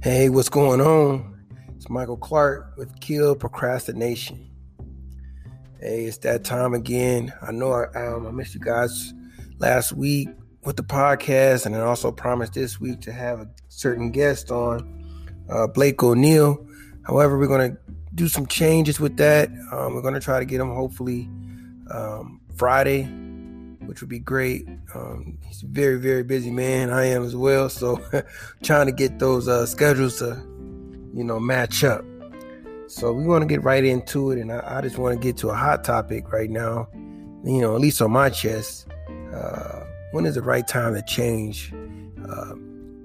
Hey, what's going on? It's Michael Clark with Kill Procrastination. Hey, it's that time again. I know I, um, I missed you guys last week with the podcast, and I also promised this week to have a certain guest on, uh, Blake O'Neill. However, we're going to do some changes with that. Um, we're going to try to get him hopefully um, Friday, which would be great. Um, he's a very, very busy man. I am as well. So trying to get those uh, schedules to, you know, match up. So we want to get right into it. And I, I just want to get to a hot topic right now, you know, at least on my chest. Uh, when is the right time to change? Uh,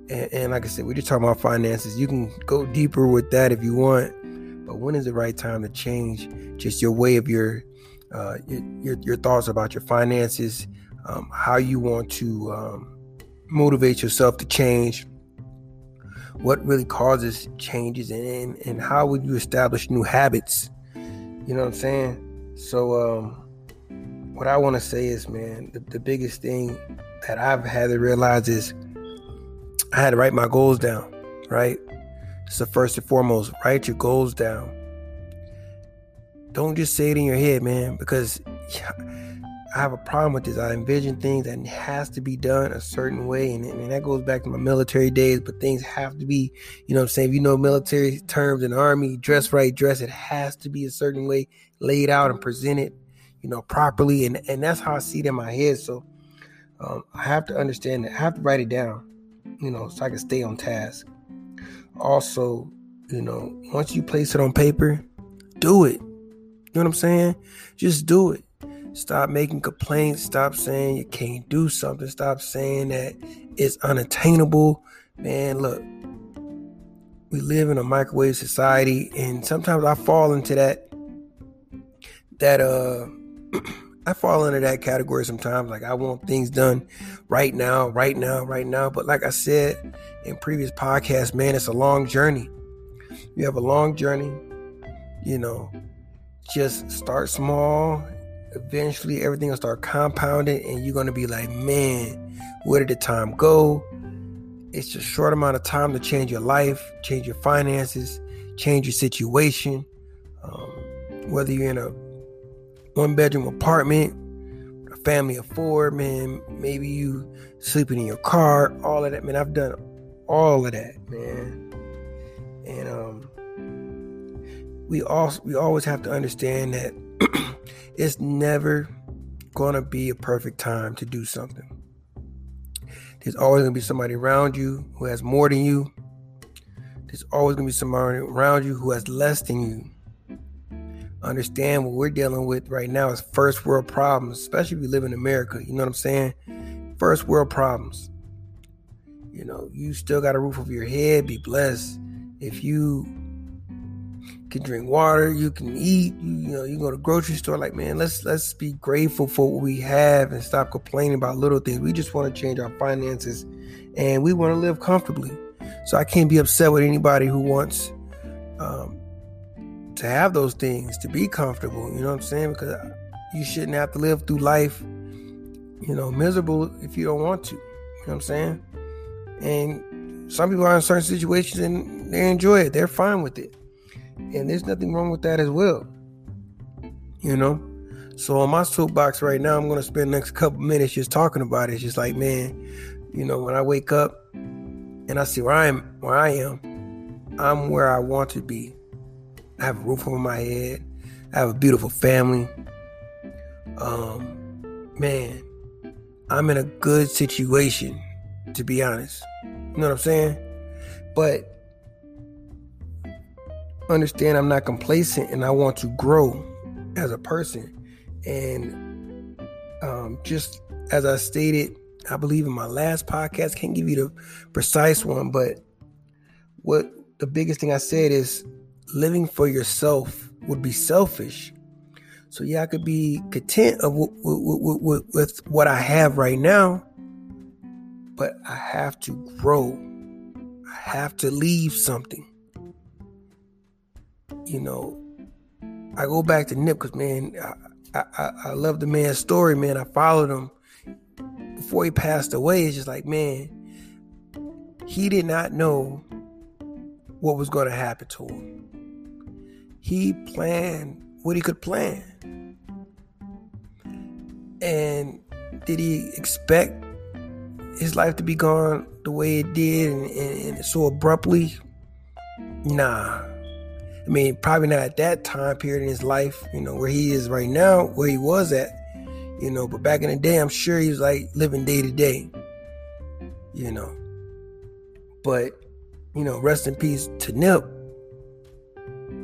and, and like I said, we're just talking about finances. You can go deeper with that if you want. But when is the right time to change just your way of your uh, your, your thoughts about your finances, um, how you want to um, motivate yourself to change, what really causes changes, and, and how would you establish new habits? You know what I'm saying? So, um, what I want to say is, man, the, the biggest thing that I've had to realize is I had to write my goals down, right? So, first and foremost, write your goals down don't just say it in your head, man, because I have a problem with this. I envision things that has to be done a certain way, and, and that goes back to my military days. But things have to be, you know, I'm saying, if you know military terms and army, dress right, dress. It has to be a certain way, laid out and presented, you know, properly, and and that's how I see it in my head. So um, I have to understand that. I have to write it down, you know, so I can stay on task. Also, you know, once you place it on paper, do it you know what I'm saying? Just do it. Stop making complaints. Stop saying you can't do something. Stop saying that it's unattainable. Man, look, we live in a microwave society, and sometimes I fall into that. That uh, I fall into that category sometimes. Like I want things done right now, right now, right now. But like I said in previous podcasts, man, it's a long journey. You have a long journey. You know, just start small. Eventually, everything will start compounding, and you're going to be like, man, where did the time go? It's a short amount of time to change your life, change your finances, change your situation. Um, whether you're in a one bedroom apartment, a family of four, man, maybe you sleeping in your car, all of that, man. I've done all of that, man. And um, we also we always have to understand that it's never gonna be a perfect time to do something. There's always gonna be somebody around you who has more than you. There's always gonna be somebody around you who has less than you. Understand what we're dealing with right now is first world problems, especially if you live in America. You know what I'm saying? First world problems. You know, you still got a roof over your head, be blessed. If you can drink water, you can eat, you, know, you go to grocery store. Like, man, let's let's be grateful for what we have and stop complaining about little things. We just want to change our finances and we want to live comfortably. So I can't be upset with anybody who wants um, to have those things, to be comfortable. You know what I'm saying? Because you shouldn't have to live through life, you know, miserable if you don't want to. You know what I'm saying? And some people are in certain situations and they enjoy it. They're fine with it. And there's nothing wrong with that as well. You know? So on my soapbox right now, I'm gonna spend the next couple minutes just talking about it. It's just like, man, you know, when I wake up and I see where I am where I am, I'm where I want to be. I have a roof over my head. I have a beautiful family. Um, man, I'm in a good situation, to be honest. You know what I'm saying? But understand I'm not complacent and I want to grow as a person. And um, just as I stated, I believe in my last podcast, can't give you the precise one, but what the biggest thing I said is living for yourself would be selfish. So yeah, I could be content of w- w- w- with what I have right now, but I have to grow. I have to leave something you know, I go back to Nip because man, I, I, I love the man's story, man. I followed him before he passed away. It's just like, man, he did not know what was going to happen to him. He planned what he could plan. And did he expect his life to be gone the way it did and, and, and so abruptly? Nah. I mean, probably not at that time period in his life, you know, where he is right now, where he was at, you know, but back in the day, I'm sure he was like living day to day, you know. But, you know, rest in peace to Nip.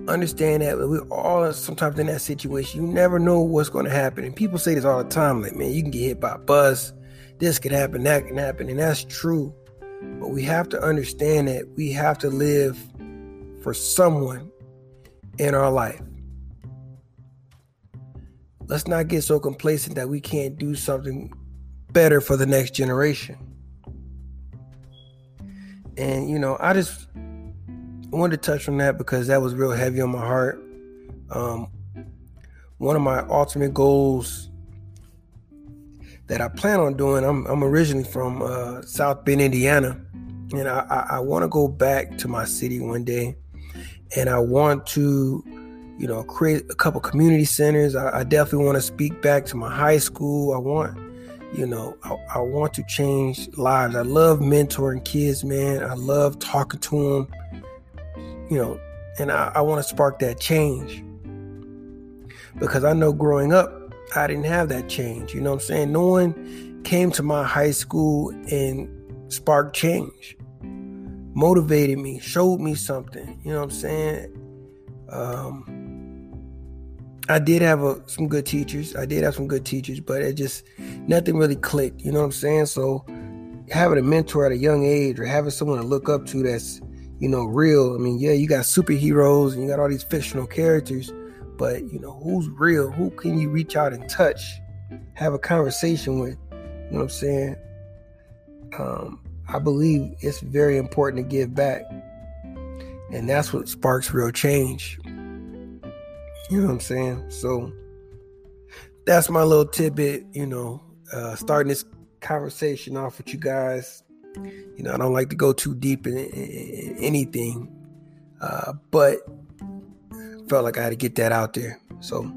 Understand that we're all sometimes in that situation. You never know what's going to happen. And people say this all the time like, man, you can get hit by a bus. This could happen, that can happen. And that's true. But we have to understand that we have to live for someone in our life. Let's not get so complacent that we can't do something better for the next generation. And, you know, I just wanted to touch on that because that was real heavy on my heart. Um, one of my ultimate goals that I plan on doing, I'm, I'm originally from uh, South Bend, Indiana. And I, I, I want to go back to my city one day and I want to, you know, create a couple community centers. I, I definitely want to speak back to my high school. I want, you know, I, I, want to change lives. I love mentoring kids, man. I love talking to them, you know, and I, I want to spark that change because I know growing up, I didn't have that change. You know what I'm saying? No one came to my high school and sparked change motivated me, showed me something. You know what I'm saying? Um, I did have a, some good teachers. I did have some good teachers, but it just nothing really clicked. You know what I'm saying? So having a mentor at a young age or having someone to look up to that's you know real. I mean, yeah, you got superheroes and you got all these fictional characters, but you know who's real? Who can you reach out and touch, have a conversation with? You know what I'm saying? Um, I believe it's very important to give back. And that's what sparks real change. You know what I'm saying? So that's my little tidbit, you know, uh, starting this conversation off with you guys. You know, I don't like to go too deep in, in, in anything, uh, but felt like I had to get that out there. So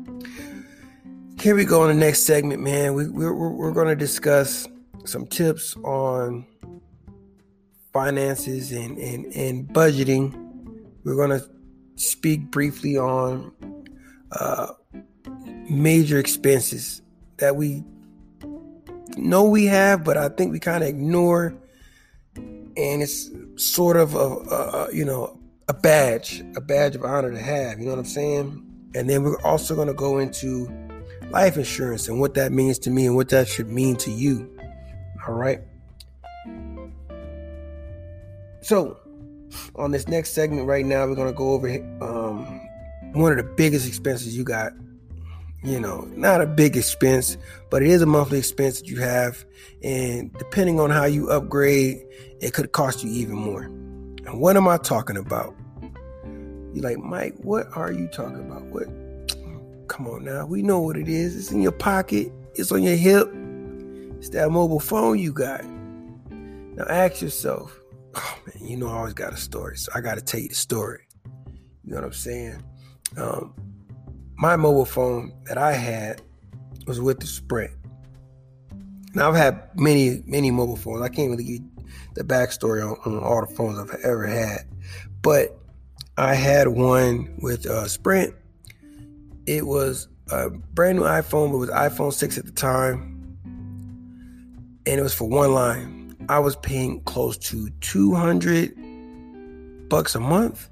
here we go on the next segment, man. We, we're, we're going to discuss some tips on finances and, and, and budgeting, we're going to speak briefly on uh, major expenses that we know we have, but I think we kind of ignore. And it's sort of a, a, you know a badge, a badge of honor to have. You know what I'm saying? And then we're also going to go into life insurance and what that means to me and what that should mean to you. All right. So, on this next segment right now, we're gonna go over um, one of the biggest expenses you got. You know, not a big expense, but it is a monthly expense that you have, and depending on how you upgrade, it could cost you even more. And what am I talking about? You're like, Mike, what are you talking about? What? Come on now, we know what it is. It's in your pocket. It's on your hip. It's that mobile phone you got. Now ask yourself, oh man, you know I always got a story, so I got to tell you the story. You know what I'm saying? Um, my mobile phone that I had was with the Sprint. Now I've had many, many mobile phones. I can't really give the backstory on, on all the phones I've ever had, but I had one with uh, Sprint. It was a brand new iPhone, but it was iPhone 6 at the time, and it was for one line. I was paying close to 200 bucks a month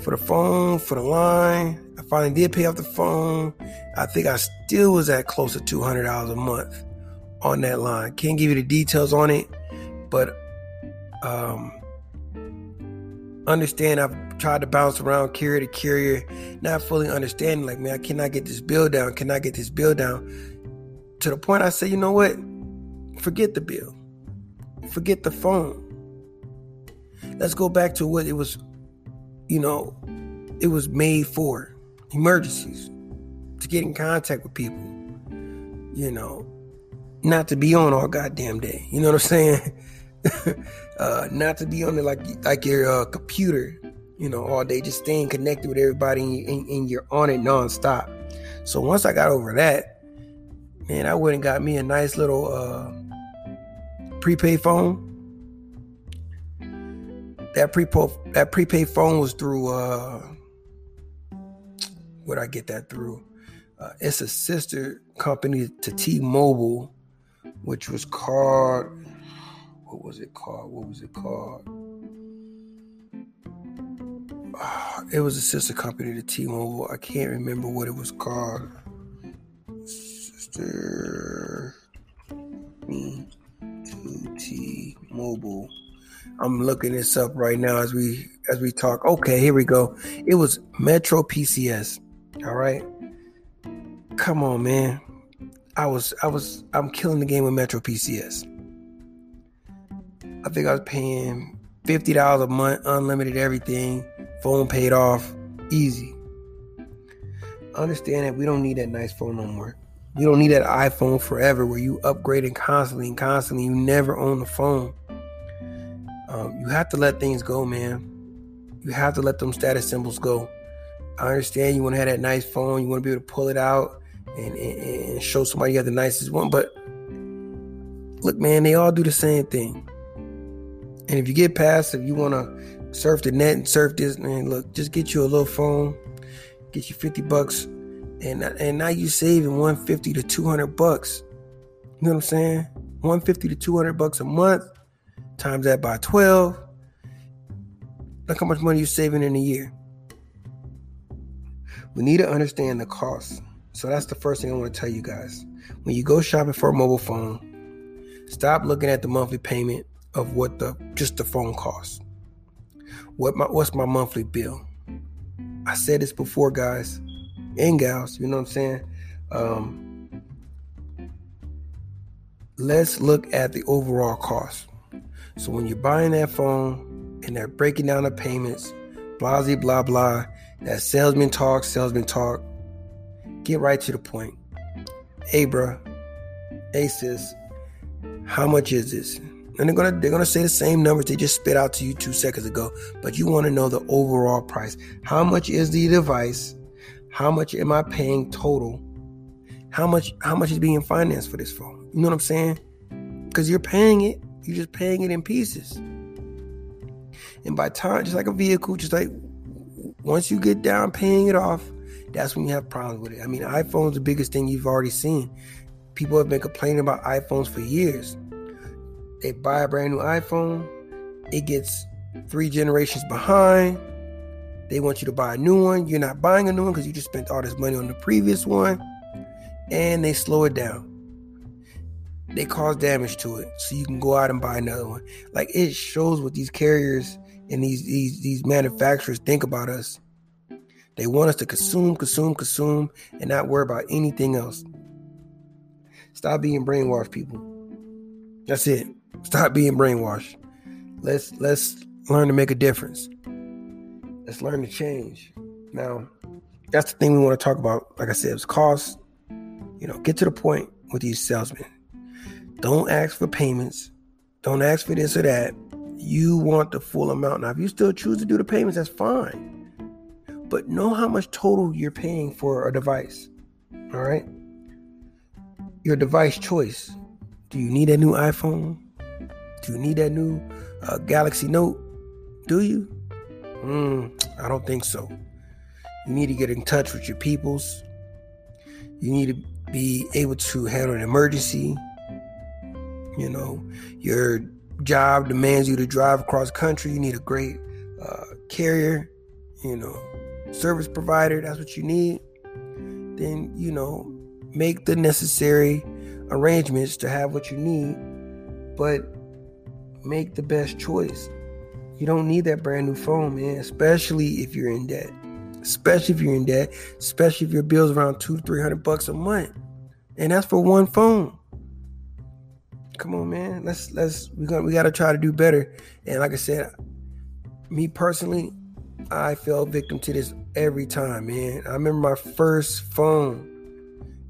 for the phone, for the line. I finally did pay off the phone. I think I still was at close to $200 a month on that line. Can't give you the details on it, but um, understand I've tried to bounce around carrier to carrier, not fully understanding, like, man, I cannot get this bill down, cannot get this bill down. To the point I say, you know what? Forget the bill. Forget the phone. Let's go back to what it was, you know, it was made for emergencies, to get in contact with people, you know, not to be on all goddamn day. You know what I'm saying? uh, not to be on the like like your uh, computer, you know, all day, just staying connected with everybody and, and, and you're on it nonstop. So once I got over that, man, I went and got me a nice little uh, prepaid phone. That prepaid that prepaid phone was through uh, where'd I get that through? Uh, it's a sister company to T-Mobile, which was called what was it called? What was it called? Uh, it was a sister company to T-Mobile. I can't remember what it was called. Sister to T-Mobile. I'm looking this up right now as we as we talk. Okay, here we go. It was Metro PCS. All right. Come on, man. I was I was I'm killing the game with Metro PCS. I think I was paying fifty dollars a month, unlimited everything, phone paid off, easy. Understand that we don't need that nice phone no more. We don't need that iPhone forever where you upgrading constantly and constantly. You never own the phone. Um, you have to let things go, man. You have to let them status symbols go. I understand you want to have that nice phone. You want to be able to pull it out and, and, and show somebody you have the nicest one. But look, man, they all do the same thing. And if you get past, if you want to surf the net and surf this, man, look, just get you a little phone, get you 50 bucks, and and now you saving 150 to 200 bucks. You know what I'm saying? 150 to 200 bucks a month, times that by 12. Look how much money you're saving in a year. We need to understand the cost. So that's the first thing I want to tell you guys. When you go shopping for a mobile phone, stop looking at the monthly payment of what the just the phone costs. What my what's my monthly bill? I said this before, guys and gals. You know what I'm saying? Um, let's look at the overall cost. So when you're buying that phone and they're breaking down the payments, blah blah blah that salesman talk, salesman talk. Get right to the point. Hey, bruh. Hey, sis. How much is this? and they're gonna they're gonna say the same numbers they just spit out to you two seconds ago. But you want to know the overall price. How much is the device? How much am I paying total? How much how much is being financed for this phone? You know what I'm saying? Because you're paying it, you're just paying it in pieces. And by time, just like a vehicle, just like once you get down paying it off, that's when you have problems with it. I mean, iPhone's the biggest thing you've already seen. People have been complaining about iPhones for years they buy a brand new iPhone, it gets three generations behind. They want you to buy a new one. You're not buying a new one because you just spent all this money on the previous one. And they slow it down. They cause damage to it. So you can go out and buy another one. Like it shows what these carriers and these these these manufacturers think about us. They want us to consume, consume, consume, and not worry about anything else. Stop being brainwashed, people. That's it. Stop being brainwashed. Let's let's learn to make a difference. Let's learn to change. Now, that's the thing we want to talk about. Like I said, it's cost. You know, get to the point with these salesmen. Don't ask for payments. Don't ask for this or that. You want the full amount. Now, if you still choose to do the payments, that's fine. But know how much total you're paying for a device. All right? Your device choice. Do you need a new iPhone? Do you need that new uh, Galaxy Note? Do you? Mm, I don't think so. You need to get in touch with your peoples. You need to be able to handle an emergency. You know, your job demands you to drive across country. You need a great uh, carrier, you know, service provider. That's what you need. Then, you know, make the necessary arrangements to have what you need. But make the best choice. You don't need that brand new phone, man, especially if you're in debt. Especially if you're in debt, especially if your bill's around two, three hundred bucks a month. And that's for one phone. Come on, man. Let's let's we got we gotta try to do better. And like I said, me personally, I fell victim to this every time, man. I remember my first phone.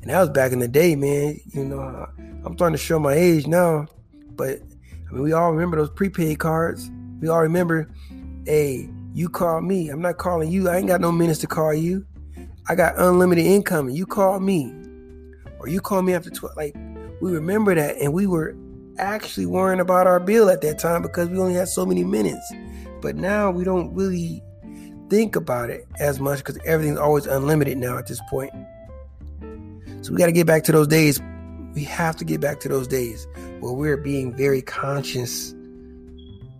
And that was back in the day, man. You know, I'm starting to show my age now, but I mean, we all remember those prepaid cards. We all remember, hey, you call me. I'm not calling you. I ain't got no minutes to call you. I got unlimited income. You call me, or you call me after 12. Like, we remember that, and we were actually worrying about our bill at that time because we only had so many minutes. But now we don't really think about it as much because everything's always unlimited now at this point. So we got to get back to those days. We have to get back to those days where we're being very conscious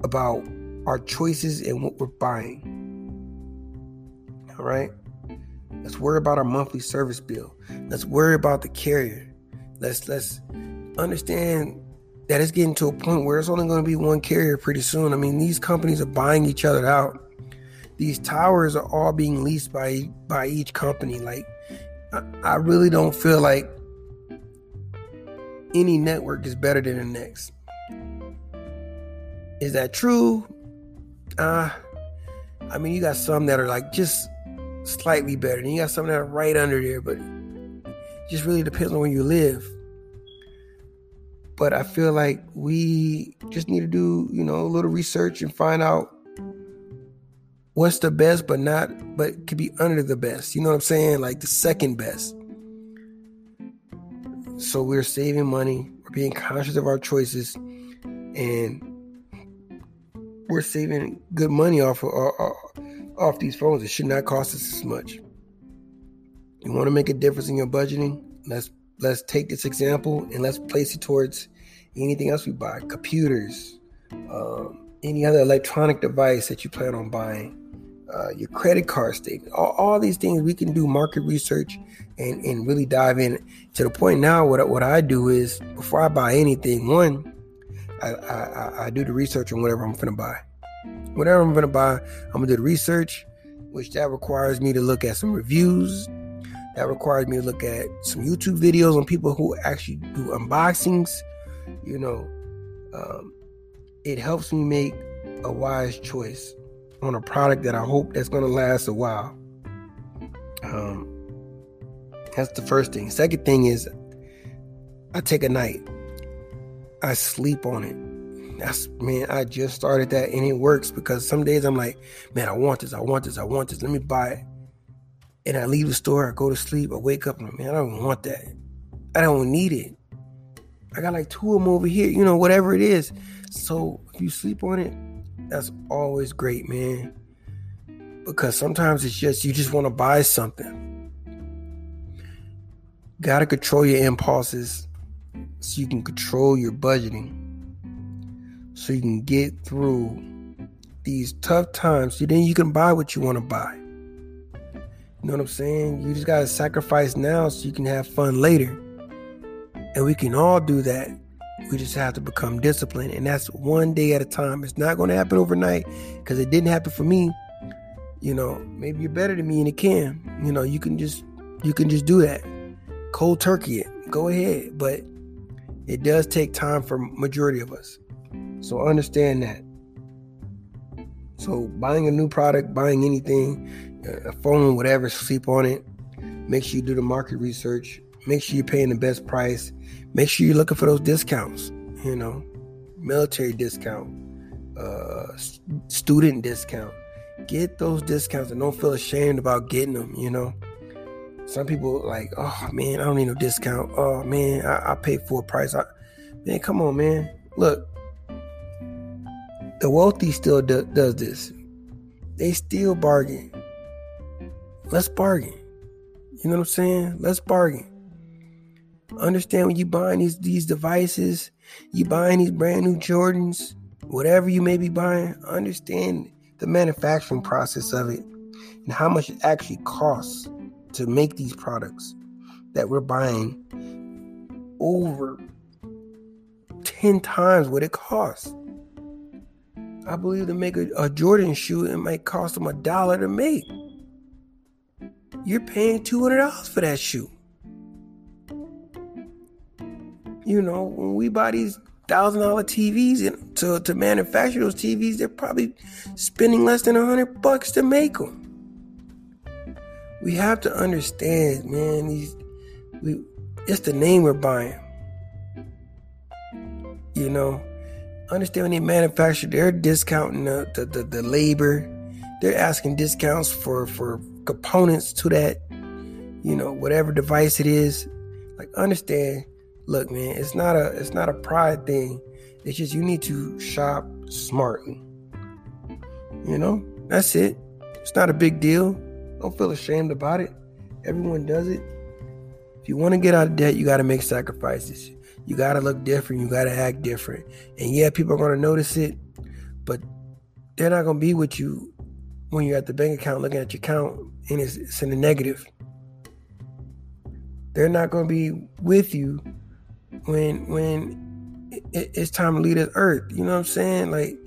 about our choices and what we're buying. All right? Let's worry about our monthly service bill. Let's worry about the carrier. Let's let's understand that it's getting to a point where it's only going to be one carrier pretty soon. I mean, these companies are buying each other out. These towers are all being leased by by each company. Like, I, I really don't feel like any network is better than the next. Is that true? Uh I mean, you got some that are like just slightly better, and you got some that are right under there, but just really depends on where you live. But I feel like we just need to do, you know, a little research and find out what's the best, but not, but could be under the best. You know what I'm saying? Like the second best. So we're saving money, we're being conscious of our choices, and we're saving good money off of, off these phones. It should not cost us as much. You want to make a difference in your budgeting? Let's let's take this example and let's place it towards anything else we buy computers um, any other electronic device that you plan on buying uh, your credit card statement all, all, these things we can do market research and, and really dive in to the point now what, what i do is before i buy anything one I, I, I do the research on whatever i'm going to buy whatever i'm going to buy i'm going to do the research which that requires me to look at some reviews that requires me to look at some YouTube videos on people who actually do unboxings. You know, um, it helps me make a wise choice on a product that I hope that's going to last a while. Um, that's the first thing. Second thing is, I take a night. I sleep on it. That's man, I just started that and it works because some days I'm like, man, I want this, I want this, I want this. Let me buy it and I leave the store, I go to sleep, I wake up, and man, I don't want that. I don't need it. I got like two of them over here, you know, whatever it is. So if you sleep on it, that's always great, man. Because sometimes it's just you just want to buy something. Gotta control your impulses so you can control your budgeting. So you can get through these tough times. So then you can buy what you want to buy. You know what I'm saying? You just gotta sacrifice now so you can have fun later. And we can all do that. We just have to become disciplined. And that's one day at a time. It's not gonna happen overnight because it didn't happen for me. You know, maybe you're better than me and it can. You know, you can just you can just do that. Cold turkey it. Go ahead. But it does take time for majority of us. So understand that. So buying a new product, buying anything, a phone, whatever, sleep on it. Make sure you do the market research. Make sure you're paying the best price. Make sure you're looking for those discounts, you know, military discount, uh, student discount. Get those discounts and don't feel ashamed about getting them, you know. Some people like, oh man, I don't need no discount. Oh man, I, I paid full price. I, man, come on, man. Look, the wealthy still do, does this. They still bargain. Let's bargain. You know what I'm saying? Let's bargain. Understand when you buying these these devices, you buying these brand new Jordans, whatever you may be buying, understand the manufacturing process of it and how much it actually costs to make these products that we're buying over 10 times what it costs. I believe to make a, a Jordan shoe, it might cost them a dollar to make you're paying $200 for that shoe. You know, when we buy these thousand dollar TVs and to, to manufacture those TVs, they're probably spending less than a hundred bucks to make them. We have to understand, man. These, we, it's the name we're buying. You know, understand when they manufacture, they're discounting the, the, the, the labor. They're asking discounts for, for components to that, you know, whatever device it is. Like understand, look, man, it's not a it's not a pride thing. It's just you need to shop smartly. You know, that's it. It's not a big deal. Don't feel ashamed about it. Everyone does it. If you want to get out of debt, you got to make sacrifices. You got to look different. You got to act different. And yeah, people are going to notice it, but they're not going to be with you when you're at the bank account looking at your account and it's, it's in the negative. They're not going to be with you when when it, it's time to leave this earth. You know what I'm saying? Like,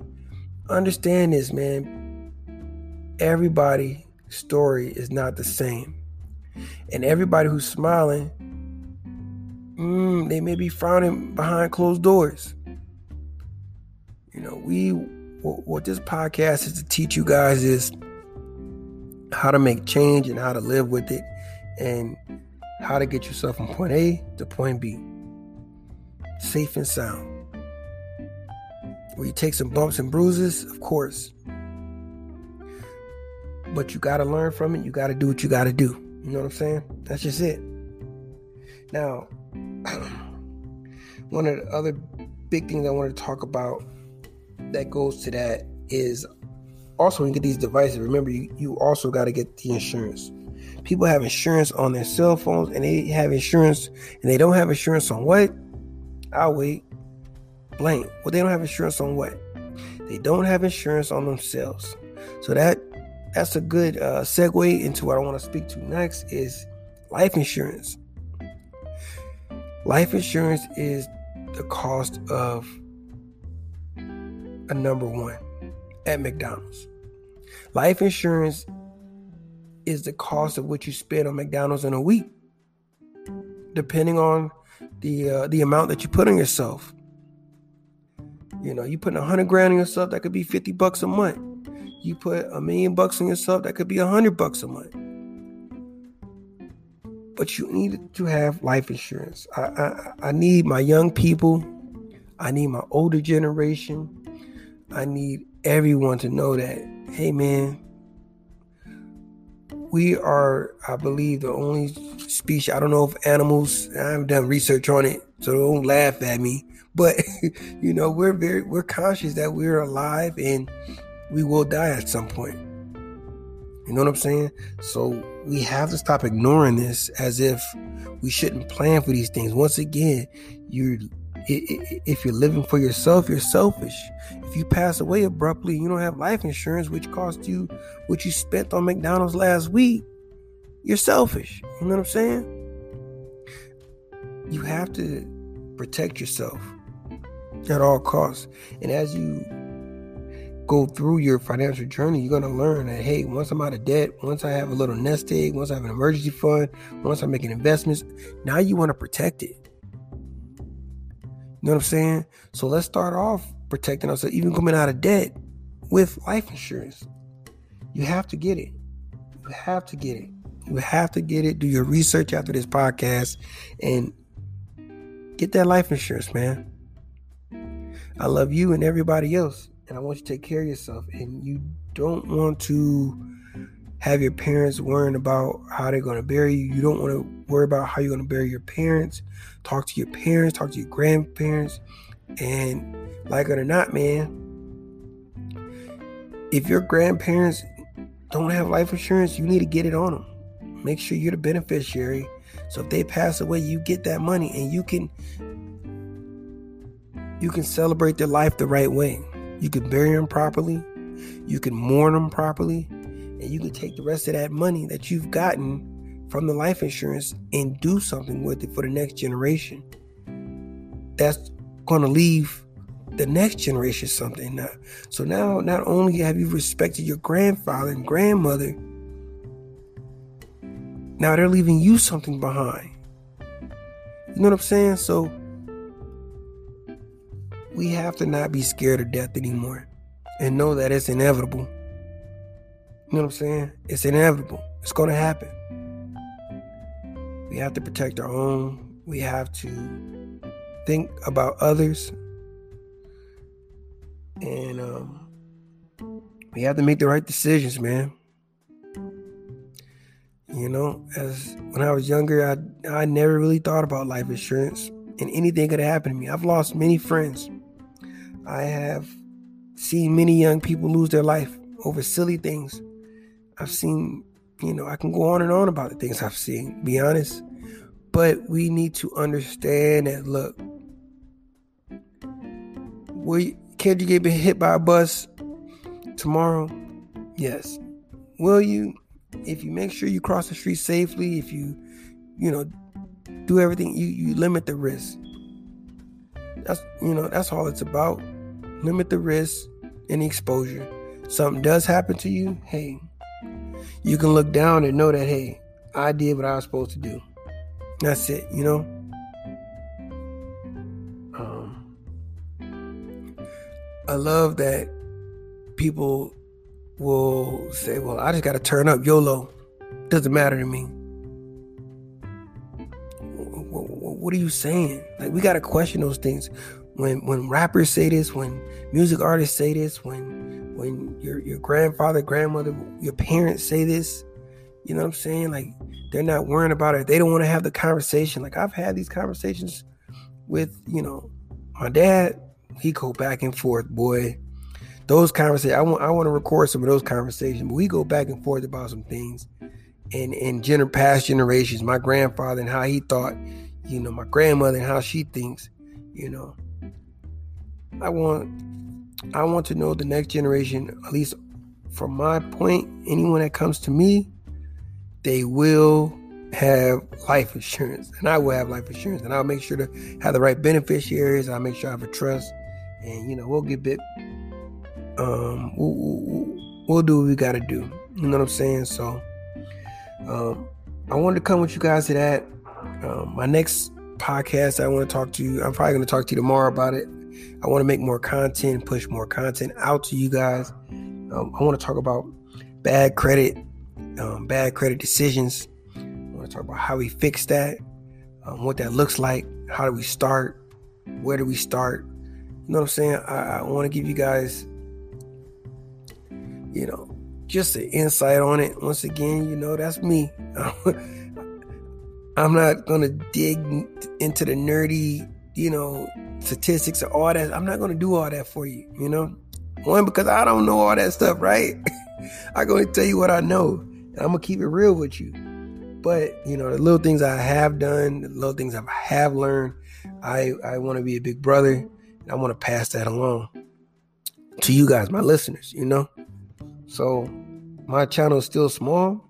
understand this, man. Everybody story is not the same. And everybody who's smiling, mm, they may be frowning behind closed doors. You know, we what this podcast is to teach you guys is how to make change and how to live with it and how to get yourself from point A to point B safe and sound. Will you take some bumps and bruises? Of course. But you got to learn from it. You got to do what you got to do. You know what I'm saying? That's just it. Now, one of the other big things I want to talk about that goes to that is also when you get these devices, remember you, you also got to get the insurance. People have insurance on their cell phones and they have insurance and they don't have insurance on what? I'll wait. Blank. Well, they don't have insurance on what? They don't have insurance on themselves. So that that's a good uh, segue into what I want to speak to next is life insurance. Life insurance is the cost of a number one at McDonald's. Life insurance is the cost of what you spend on McDonald's in a week, depending on the uh, the amount that you put on yourself. You know, you put a hundred grand on yourself, that could be fifty bucks a month. You put a million bucks on yourself, that could be a hundred bucks a month. But you need to have life insurance. I, I I need my young people. I need my older generation. I need everyone to know that, hey man, we are, I believe, the only species. I don't know if animals. I haven't done research on it, so don't laugh at me. But you know, we're very we're conscious that we're alive and we will die at some point. You know what I'm saying? So we have to stop ignoring this as if we shouldn't plan for these things. Once again, you're if you're living for yourself, you're selfish. If you pass away abruptly, and you don't have life insurance, which cost you what you spent on McDonald's last week, you're selfish. You know what I'm saying? You have to protect yourself at all costs. And as you go through your financial journey, you're going to learn that, hey, once I'm out of debt, once I have a little nest egg, once I have an emergency fund, once I'm making investments, now you want to protect it. You know what I'm saying? So let's start off protecting ourselves, even coming out of debt with life insurance. You have to get it. You have to get it. You have to get it. Do your research after this podcast and get that life insurance, man. I love you and everybody else. And I want you to take care of yourself. And you don't want to have your parents worrying about how they're going to bury you. You don't want to worry about how you're going to bury your parents. Talk to your parents, talk to your grandparents. And like it or not, man, if your grandparents don't have life insurance, you need to get it on them. Make sure you're the beneficiary. So if they pass away, you get that money and you can you can celebrate their life the right way. You can bury them properly. You can mourn them properly and you can take the rest of that money that you've gotten from the life insurance and do something with it for the next generation. That's going to leave the next generation something now. So now, not only have you respected your grandfather and grandmother, now they're leaving you something behind. You know what I'm saying? So we have to not be scared of death anymore and know that it's inevitable. You know what I'm saying? It's inevitable. It's going to happen. We have to protect our own. We have to think about others. And um, we have to make the right decisions, man. You know, as when I was younger, I I never really thought about life insurance and anything could happen to me. I've lost many friends. I have seen many young people lose their life over silly things. I've seen, you know, I can go on and on about the things I've seen, be honest. But we need to understand that look, will can't you get hit by a bus tomorrow? Yes. Will you? if you make sure you cross the street safely, if you, you know, do everything, you you limit the risk. That's you know that's all it's about. Limit the risk the exposure. Something does happen to you, hey, you can look down and know that hey, I did what I was supposed to do. That's it, you know. Um, I love that people will say, Well, I just got to turn up YOLO. Doesn't matter to me. What are you saying? Like, we got to question those things. When when rappers say this, when music artists say this, when when your your grandfather, grandmother, your parents say this, you know what I'm saying? Like they're not worrying about it. They don't want to have the conversation. Like I've had these conversations with, you know, my dad. He go back and forth, boy those conversations I want I want to record some of those conversations. But we go back and forth about some things and in gener- past generations, my grandfather and how he thought, you know, my grandmother and how she thinks, you know. I want I want to know the next generation, at least from my point, anyone that comes to me, they will have life insurance and I will have life insurance and I'll make sure to have the right beneficiaries. I'll make sure I have a trust and you know, we'll get bit um, we'll, we'll, do what we got to do. You know what I'm saying? So, um, I wanted to come with you guys to that. Um, my next podcast, I want to talk to you. I'm probably going to talk to you tomorrow about it. I want to make more content, push more content out to you guys. Um, I want to talk about bad credit, um, bad credit decisions. I want to talk about how we fix that, um, what that looks like, how do we start, where do we start. You know what I'm saying? I, I want to give you guys you know, just an insight on it. Once again, you know, that's me. I'm not gonna dig into the nerdy, you know, statistics or all that. I'm not gonna do all that for you, you know. One because I don't know all that stuff, right? I'm gonna tell you what I know. And I'm gonna keep it real with you. But you know, the little things I have done, the little things I have learned, I I want to be a big brother, and I want to pass that along to you guys, my listeners. You know. So my channel is still small,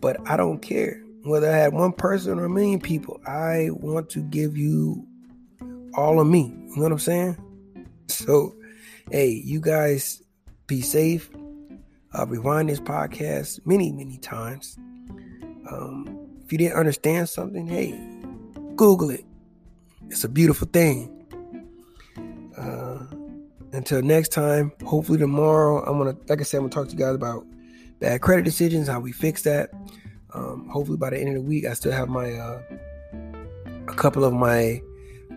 but I don't care whether I have one person or a million people. I want to give you all of me. You know what I'm saying? So, hey, you guys be safe. I'll rewind this podcast many, many times. Um, if you didn't understand something, hey, Google it. It's a beautiful thing. Uh, until next time, hopefully tomorrow, I'm gonna, like I said, I'm gonna talk to you guys about bad credit decisions, how we fix that. Um, hopefully by the end of the week, I still have my uh, a couple of my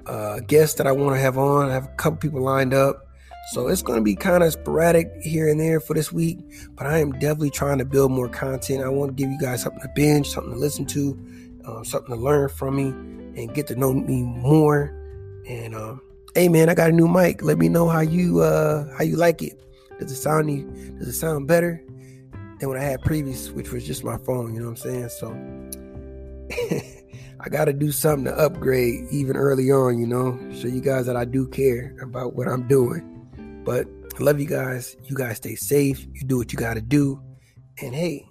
uh, guests that I want to have on. I have a couple people lined up, so it's gonna be kind of sporadic here and there for this week. But I am definitely trying to build more content. I want to give you guys something to binge, something to listen to, uh, something to learn from me, and get to know me more. And um, hey man, I got a new mic. Let me know how you uh how you like it. Does it sound does it sound better than what I had previous, which was just my phone, you know what I'm saying? So I gotta do something to upgrade even early on, you know, show you guys that I do care about what I'm doing. But I love you guys. You guys stay safe. You do what you gotta do. And hey,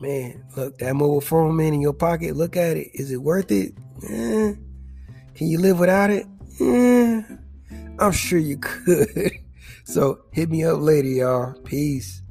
man, look, that mobile phone man in your pocket, look at it. Is it worth it? Eh. Can you live without it? Eh, I'm sure you could. so hit me up later, y'all. Peace.